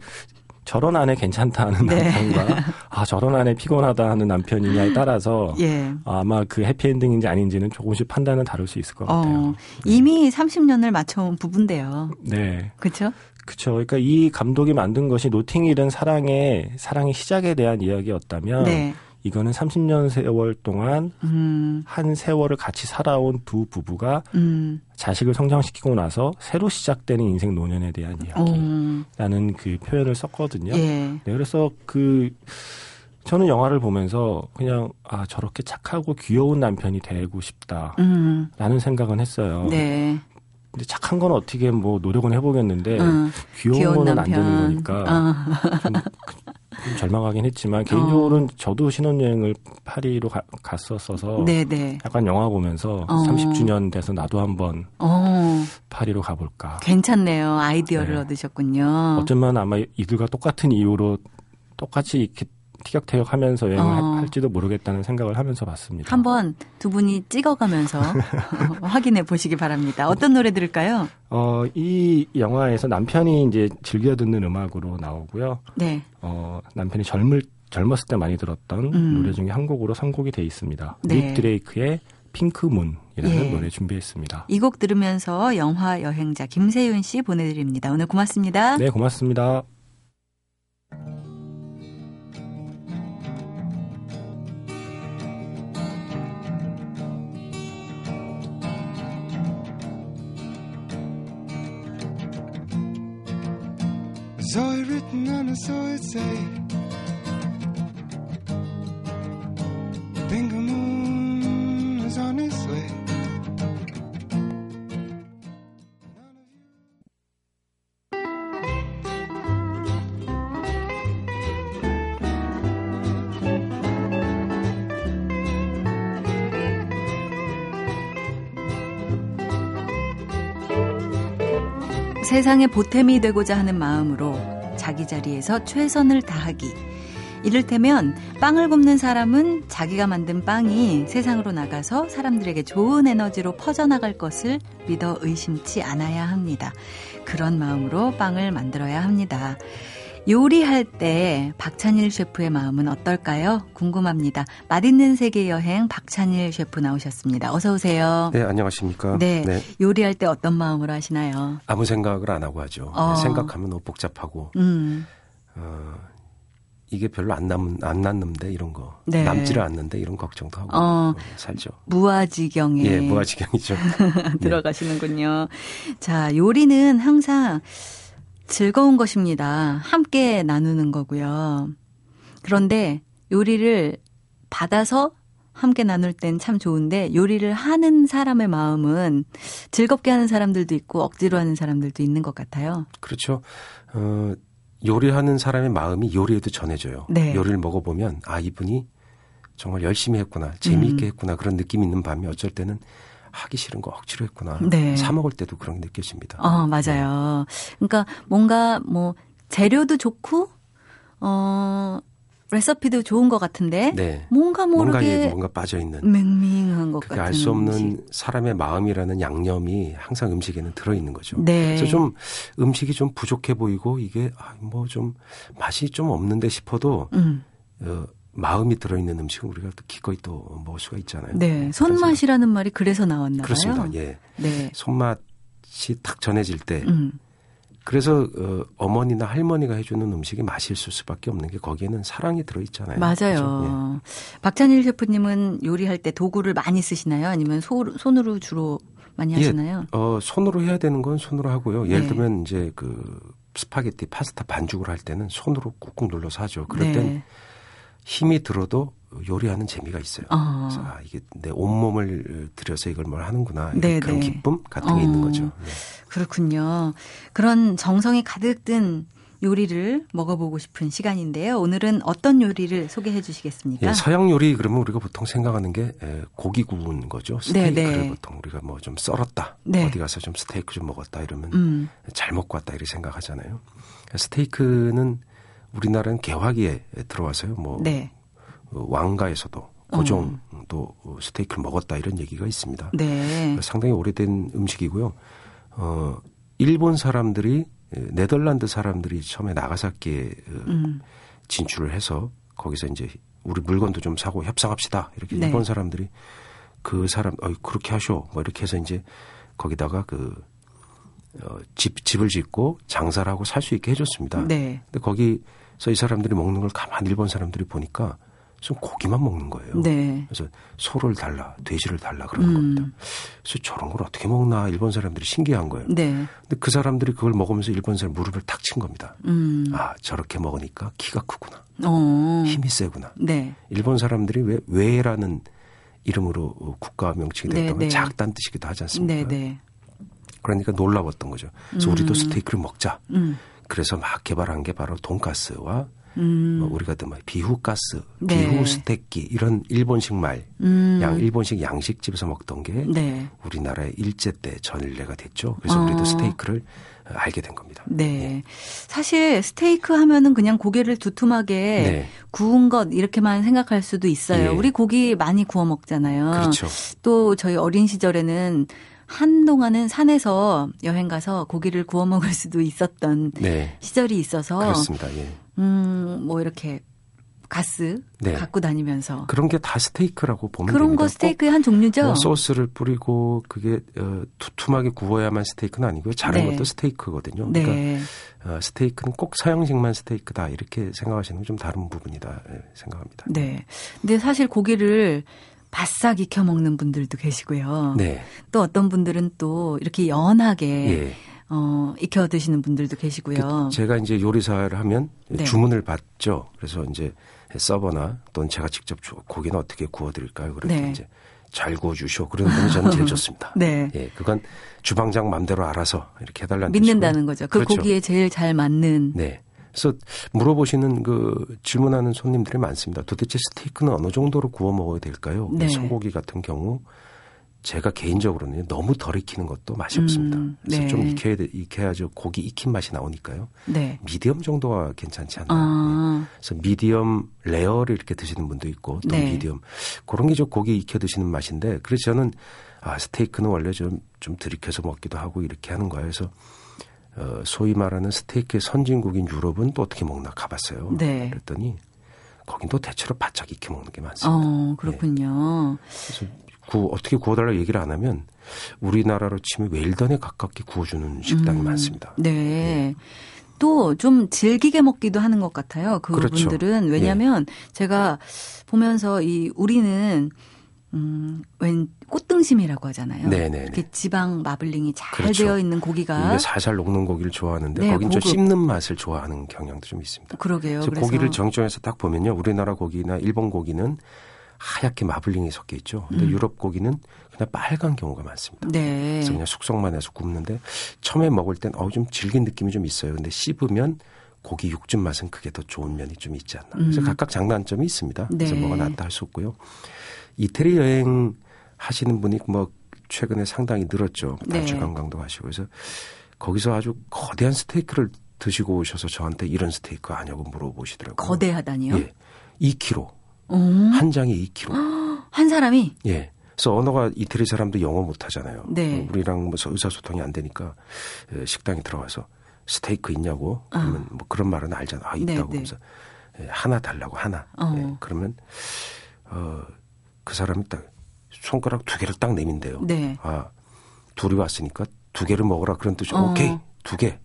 저런 아내 괜찮다 하는 네. 남편과 아 저런 아내 피곤하다 하는 남편이냐에 따라서 예. 아마 그 해피엔딩인지 아닌지는 조금씩 판단은 다를 수 있을 것 같아요. 어, 이미 30년을 맞춰온 부부인데요. 네. 그렇죠? 그쵸. 그러니까 이 감독이 만든 것이 노팅힐은 사랑의 사랑의 시작에 대한 이야기였다면 네. 이거는 30년 세월 동안 음, 한 세월을 같이 살아온 두 부부가 음, 자식을 성장시키고 나서 새로 시작되는 인생 노년에 대한 이야기라는 어, 그 표현을 썼거든요. 예. 네, 그래서 그 저는 영화를 보면서 그냥 아 저렇게 착하고 귀여운 남편이 되고 싶다라는 음, 생각은 했어요. 네. 근데 착한 건 어떻게 뭐 노력은 해보겠는데 음, 귀여운, 귀여운 거는 남편. 안 되는 거니까 어, 좀, 좀 절망하긴 했지만 개인적으로는 저도 신혼여행을 파리로 가- 갔었어서 네, 네. 약간 영화 보면서 어. 30주년 돼서 나도 한번 어, 파리로 가볼까. 괜찮네요. 아이디어를 네. 얻으셨군요. 어쩌면 아마 이들과 똑같은 이유로 똑같이 이렇게 티격태격 하면서 여행을 어. 하- 할지도 모르겠다는 생각을 하면서 봤습니다. 한번 두 분이 찍어가면서 확인해 보시기 바랍니다. 어떤 노래 들을까요? 어, 이 영화에서 남편이 이제 즐겨 듣는 음악으로 나오고요. 네. 어, 남편이 젊을 젊었을 때 많이 들었던 음. 노래 중에 한 곡으로 선곡이 돼 있습니다. 네. 닉 드레이크의 핑크문이라는 예. 노래 준비했습니다. 이 곡 들으면서 영화 여행자 김세윤 씨 보내드립니다. 오늘 고맙습니다. 네, 고맙습니다. toy written on a say. Bingo 세상의 보탬이 되고자 하는 마음으로 자기 자리에서 최선을 다하기. 이를테면 빵을 굽는 사람은 자기가 만든 빵이 세상으로 나가서 사람들에게 좋은 에너지로 퍼져나갈 것을 믿어 의심치 않아야 합니다. 그런 마음으로 빵을 만들어야 합니다. 요리할 때 박찬일 셰프의 마음은 어떨까요? 궁금합니다. 맛있는 세계 여행 박찬일 셰프 나오셨습니다. 어서 오세요. 네, 안녕하십니까. 네. 요리할 때 어떤 마음으로 하시나요? 아무 생각을 안 하고 하죠. 어. 생각하면 너무 복잡하고, 음. 어, 이게 별로 안 남, 안 남는데 이런 거. 네. 남지를 않는데 이런 걱정도 하고 어. 어, 살죠. 무아지경에 예, 무아지경이죠. 들어가시는군요. 자, 요리는 항상 즐거운 것입니다. 함께 나누는 거고요. 그런데 요리를 받아서 함께 나눌 땐 참 좋은데 요리를 하는 사람의 마음은 즐겁게 하는 사람들도 있고 억지로 하는 사람들도 있는 것 같아요. 그렇죠. 어, 요리하는 사람의 마음이 요리에도 전해져요. 네. 요리를 먹어보면, 아, 이분이 정말 열심히 했구나, 재미있게 음. 했구나, 그런 느낌이 있는 반면 어쩔 때는 하기 싫은 거 억지로 했구나. 네. 사 먹을 때도 그런 게 느껴집니다. 어, 맞아요. 그러니까 뭔가 뭐 재료도 좋고 어 레시피도 좋은 것 같은데 네. 뭔가 모르게 뭔가 빠져 있는. 맹맹한 것 같은 알수 없는 음식. 사람의 마음이라는 양념이 항상 음식에는 들어 있는 거죠. 네. 그래서 좀 음식이 좀 부족해 보이고 이게 뭐좀 맛이 좀 없는데 싶어도 음. 어, 마음이 들어있는 음식은 우리가 또 기꺼이 또 먹을 수가 있잖아요. 네. 손맛이라는 말이 그래서 나왔나 봐요. 그렇습니다. 예. 네. 손맛이 탁 전해질 때 음. 그래서 어, 어머니나 할머니가 해주는 음식이 맛있을 수밖에 없는 게 거기에는 사랑이 들어있잖아요. 맞아요. 그렇죠? 박찬일 셰프님은 요리할 때 도구를 많이 쓰시나요? 아니면 소, 손으로 주로 많이 예. 하시나요? 어, 손으로 해야 되는 건 손으로 하고요. 예를 네. 들면 이제 그 스파게티, 파스타 반죽을 할 때는 손으로 꾹꾹 눌러서 하죠. 그럴 땐 네. 힘이 들어도 요리하는 재미가 있어요. 어. 그래서 아, 이게 내 온몸을 들여서 이걸 뭘 하는구나. 네, 그런 네. 기쁨 같은 게 어. 있는 거죠. 네. 그렇군요. 그런 정성이 가득 든 요리를 먹어보고 싶은 시간인데요. 오늘은 어떤 요리를 소개해 주시겠습니까? 예, 서양 요리 그러면 우리가 보통 생각하는 게 에, 고기 구운 거죠. 스테이크를 네. 보통 우리가 뭐 좀 썰었다. 네. 어디 가서 좀 스테이크 좀 먹었다 이러면 음, 잘 먹고 왔다 이렇게 생각하잖아요. 스테이크는 우리나라는 개화기에 들어와서요. 뭐 네. 어, 왕가에서도 고종도 어, 스테이크를 먹었다 이런 얘기가 있습니다. 네. 상당히 오래된 음식이고요. 어, 일본 사람들이 에, 네덜란드 사람들이 처음에 나가사키에 어, 음, 진출을 해서 거기서 이제 우리 물건도 좀 사고 협상합시다 이렇게 네. 일본 사람들이 그 사람 어 그렇게 하쇼 뭐 이렇게 해서 이제 거기다가 그 어, 집 집을 짓고 장사를 하고 살 수 있게 해줬습니다. 네. 근데 거기 서 이 사람들이 먹는 걸 가만 일본 사람들이 보니까 좀 고기만 먹는 거예요. 네. 그래서 소를 달라, 돼지를 달라 그러는 음. 겁니다. 그래서 저런 걸 어떻게 먹나 일본 사람들이 신기한 거예요. 네. 근데 그 사람들이 그걸 먹으면서 일본 사람 무릎을 탁 친 겁니다. 음. 아 저렇게 먹으니까 키가 크구나, 어. 힘이 세구나. 네. 일본 사람들이 왜 외라는 이름으로 어, 국가 명칭이 네, 됐다면 네. 작다는 뜻이기도 하지 않습니까? 네, 네. 그러니까 놀라웠던 거죠. 그래서 우리도 스테이크를 먹자. 음. 그래서 막 개발한 게 바로 돈가스와 음. 뭐 우리가 또 뭐 비후가스, 네. 비후 스테이키 이런 일본식 말, 음. 양 일본식 양식집에서 먹던 게 네. 우리나라의 일제 때 전래가 됐죠. 그래서 어. 우리도 스테이크를 알게 된 겁니다. 네. 사실 스테이크 하면은 그냥 고기를 두툼하게 네. 구운 것 이렇게만 생각할 수도 있어요. 예. 우리 고기 많이 구워 먹잖아요. 그렇죠. 또 저희 어린 시절에는 한동안은 산에서 여행 가서 고기를 구워 먹을 수도 있었던 네. 시절이 있어서 그렇습니다. 예. 음, 뭐 이렇게 가스 네. 갖고 다니면서 그런 게 다 스테이크라고 보면 그런 됩니다. 거 스테이크의 한 꼭, 종류죠. 어, 소스를 뿌리고 그게 어, 두툼하게 구워야만 스테이크는 아니고요. 자른 네. 것도 스테이크거든요. 그러니까 네. 어, 스테이크는 꼭 서양식만 스테이크다 이렇게 생각하시는 건좀 다른 부분이다 예, 생각합니다. 네. 근데 사실 고기를 바싹 익혀 먹는 분들도 계시고요. 네. 또 어떤 분들은 또 이렇게 연하게 예. 어, 익혀 드시는 분들도 계시고요. 그 제가 이제 요리사를 하면 네. 주문을 받죠. 그래서 이제 서버나 또는 제가 직접 주- 고기는 어떻게 구워 드릴까요? 그랬더니 네. 이제 잘 구워 주시오. 그런 분이 저는 제일 좋습니다. 네. 예, 그건 주방장 맘대로 알아서 이렇게 해달라는 믿는다는 뜻이고요. 거죠. 그 그렇죠. 고기에 제일 잘 맞는. 네. 그래서 물어보시는 그 질문하는 손님들이 많습니다. 도대체 스테이크는 어느 정도로 구워 먹어야 될까요? 네. 소고기 같은 경우 제가 개인적으로는 너무 덜 익히는 것도 맛이 음, 없습니다. 그래서 네. 좀 익혀야 돼- 익혀야죠. 고기 익힌 맛이 나오니까요. 네. 미디엄 정도가 괜찮지 않나. 예. 아, 그래서 미디엄 레어를 이렇게 드시는 분도 있고 또 네. 미디엄 그런 게 좀 고기 익혀 드시는 맛인데 그래서 저는 아 스테이크는 원래 좀 좀 덜 익혀서 먹기도 하고 이렇게 하는 거예요. 그래서 어, 소위 말하는 스테이크의 선진국인 유럽은 또 어떻게 먹나 가봤어요. 네. 그랬더니 거긴 또 대체로 바짝 익혀 먹는 게 많습니다. 어, 그렇군요. 그래서 구, 어떻게 구워달라고 얘기를 안 하면 우리나라로 치면 웰던에 가깝게 구워주는 식당이 많습니다. 네. 또 좀 즐기게 먹기도 하는 것 같아요. 그렇죠. 그분들은 왜냐하면 제가 보면서 이 우리는 음, 웬 꽃등심이라고 하잖아요. 네네네. 이렇게 지방 마블링이 잘 그렇죠. 되어 있는 고기가 이게 살살 녹는 고기를 좋아하는데 네, 거긴 좀 고급. 씹는 맛을 좋아하는 경향도 좀 있습니다. 그러게요. 그래서 그래서 고기를 정정해서 딱 보면요. 우리나라 고기나 일본 고기는 하얗게 마블링이 섞여 있죠. 근데 유럽 고기는 그냥 빨간 경우가 많습니다. 음. 네. 그래서 그냥 숙성만 해서 굽는데 처음에 먹을 땐 어우 좀 질긴 느낌이 좀 있어요. 근데 씹으면 고기 육즙 맛은 그게 더 좋은 면이 좀 있지 않나. 그래서 각각 장단점이 있습니다. 그래서 음. 네. 뭐가 낫다 할 수 없고요. 이태리 여행 하시는 분이 뭐 최근에 상당히 늘었죠. 단체 네. 관광도 하시고 그래서 거기서 아주 거대한 스테이크를 드시고 오셔서 저한테 이런 스테이크 아냐고 물어보시더라고요. 거대하다니요? 예. 2kg. 어, 한 장에 2kg. 한 사람이 예. 그래서 언어가 이태리 사람도 영어 못 하잖아요. 네. 어, 우리랑 뭐 의사소통이 안 되니까 예, 식당에 들어가서 스테이크 있냐고 그러면 뭐 그런 말은 알잖아. 아, 있다고 네, 네. 그러면서 예, 하나 달라고 하나. 어. 예, 그러면 어, 그 사람이 딱 손가락 두 개를 딱 내민대요. 네. 아, 둘이 왔으니까 두 개를 먹으라 그런 뜻이 어. 오케이. 두 개.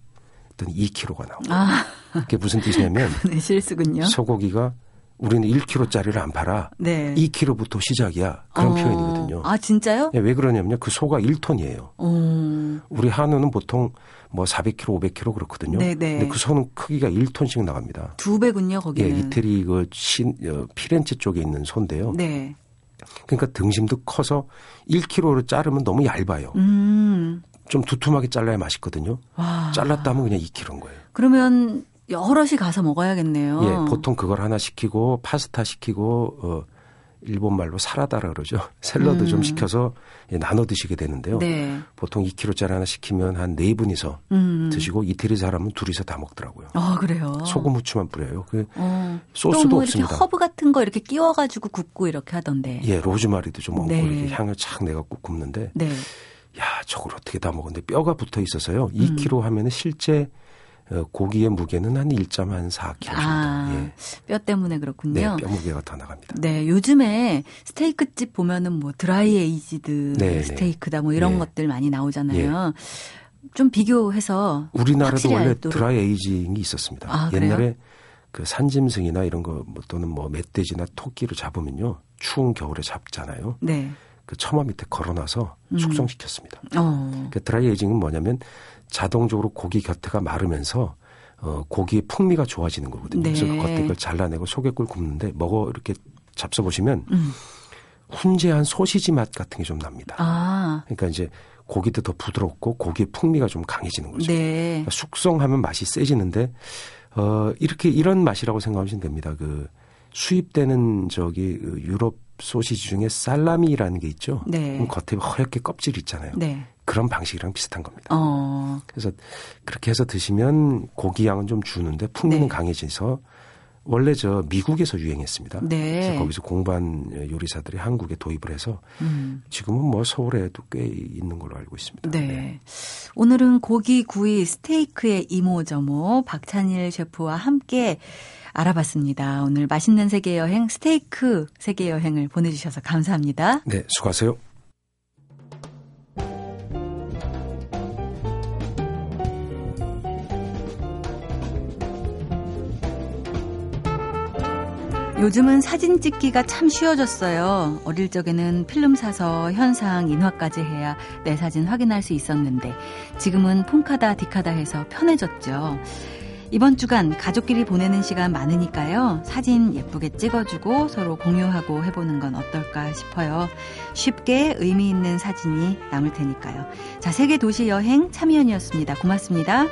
했더니 2kg가 나오고. 아, 그게 무슨 뜻이냐면 네, 실수군요. 소고기가 우리는 1kg짜리를 안 팔아. 네. 2kg부터 시작이야. 그런 어. 표현이거든요. 아, 진짜요? 예, 왜 그러냐면요. 그 소가 1톤이에요. 어, 우리 한우는 보통 뭐 400kg, 500kg 그렇거든요. 네네. 근데 그 소는 크기가 1톤씩 나갑니다. 두 배군요, 예, 거기는. 이태리 그 신, 어, 피렌체 쪽에 있는 소인데요. 네. 그러니까 등심도 커서 1kg로 자르면 너무 얇아요. 음. 좀 두툼하게 잘라야 맛있거든요. 와. 잘랐다 하면 그냥 2kg인 거예요. 그러면 여럿이 가서 먹어야겠네요. 예, 보통 그걸 하나 시키고 파스타 시키고 어 일본 말로 사라다라 그러죠. 샐러드 좀 시켜서 예, 나눠 드시게 되는데요. 음. 네. 보통 2kg짜리 하나 시키면 한 네 분이서 음. 드시고 이태리 사람은 둘이서 다 먹더라고요. 아, 그래요. 소금 후추만 뿌려요. 그 어. 소스도 이렇게 없습니다. 허브 같은 거 이렇게 끼워가지고 굽고 이렇게 하던데. 예, 로즈마리도 좀 얹고 네. 이렇게 향을 착 내갖고 굽는데 네. 야, 저걸 어떻게 다 먹었는데 뼈가 붙어 있어서요. 음. 2kg 하면은 실제 어, 고기의 무게는 한 1.4kg 정도. 아, 예. 뼈 때문에 네, 그렇군요. 뼈 무게가 더 나갑니다. 네, 요즘에 스테이크 집 보면은 뭐 dry aged 네, 네. 스테이크다 뭐 이런 예. 것들 많이 나오잖아요. 좀 비교해서 우리나라도 원래 알도록. dry aging이 있었습니다. 아? 옛날에 그 산짐승이나 이런 거뭐 또는 뭐 멧돼지나 토끼를 잡으면요 추운 겨울에 잡잖아요. 네. 그 처마 밑에 걸어놔서 음. 숙성시켰습니다. 어. 그 드라이 에이징은 뭐냐면 자동적으로 고기 곁에가 마르면서 어, 고기의 풍미가 좋아지는 거거든요. 네. 그래서 그 겉에 걸 잘라내고 속에 걸 굽는데 먹어 이렇게 잡숴 보시면 음. 훈제한 소시지 맛 같은 게 좀 납니다. 아. 그러니까 이제 고기도 더 부드럽고 고기의 풍미가 좀 강해지는 거죠. 네. 그러니까 숙성하면 맛이 세지는데 어 이렇게 이런 맛이라고 생각하시면 됩니다. 그 수입되는 저기 그 유럽 소시지 중에 살라미라는 게 있죠. 네. 겉에 허옇게 껍질 있잖아요. 네. 그런 방식이랑 비슷한 겁니다. 어. 그래서 그렇게 해서 드시면 고기 양은 좀 주는데 풍미는 네. 강해져서 원래 저 미국에서 유행했습니다. 네. 그래서 거기서 공부한 요리사들이 한국에 도입을 해서 음. 지금은 뭐 서울에도 꽤 있는 걸로 알고 있습니다. 네. 오늘은 고기 구이 스테이크의 이모저모 박찬일 셰프와 함께 알아봤습니다. 오늘 맛있는 세계 여행 스테이크 세계 여행을 보내주셔서 감사합니다. 네, 수고하세요. 요즘은 사진 찍기가 참 쉬워졌어요. 어릴 적에는 필름 사서 현상, 인화까지 해야 내 사진 확인할 수 있었는데 지금은 폰카다 디카다 해서 편해졌죠. 이번 주간 가족끼리 보내는 시간 많으니까요. 사진 예쁘게 찍어주고 서로 공유하고 해보는 건 어떨까 싶어요. 쉽게 의미 있는 사진이 남을 테니까요. 자, 세계 도시 여행 참여연이었습니다. 고맙습니다.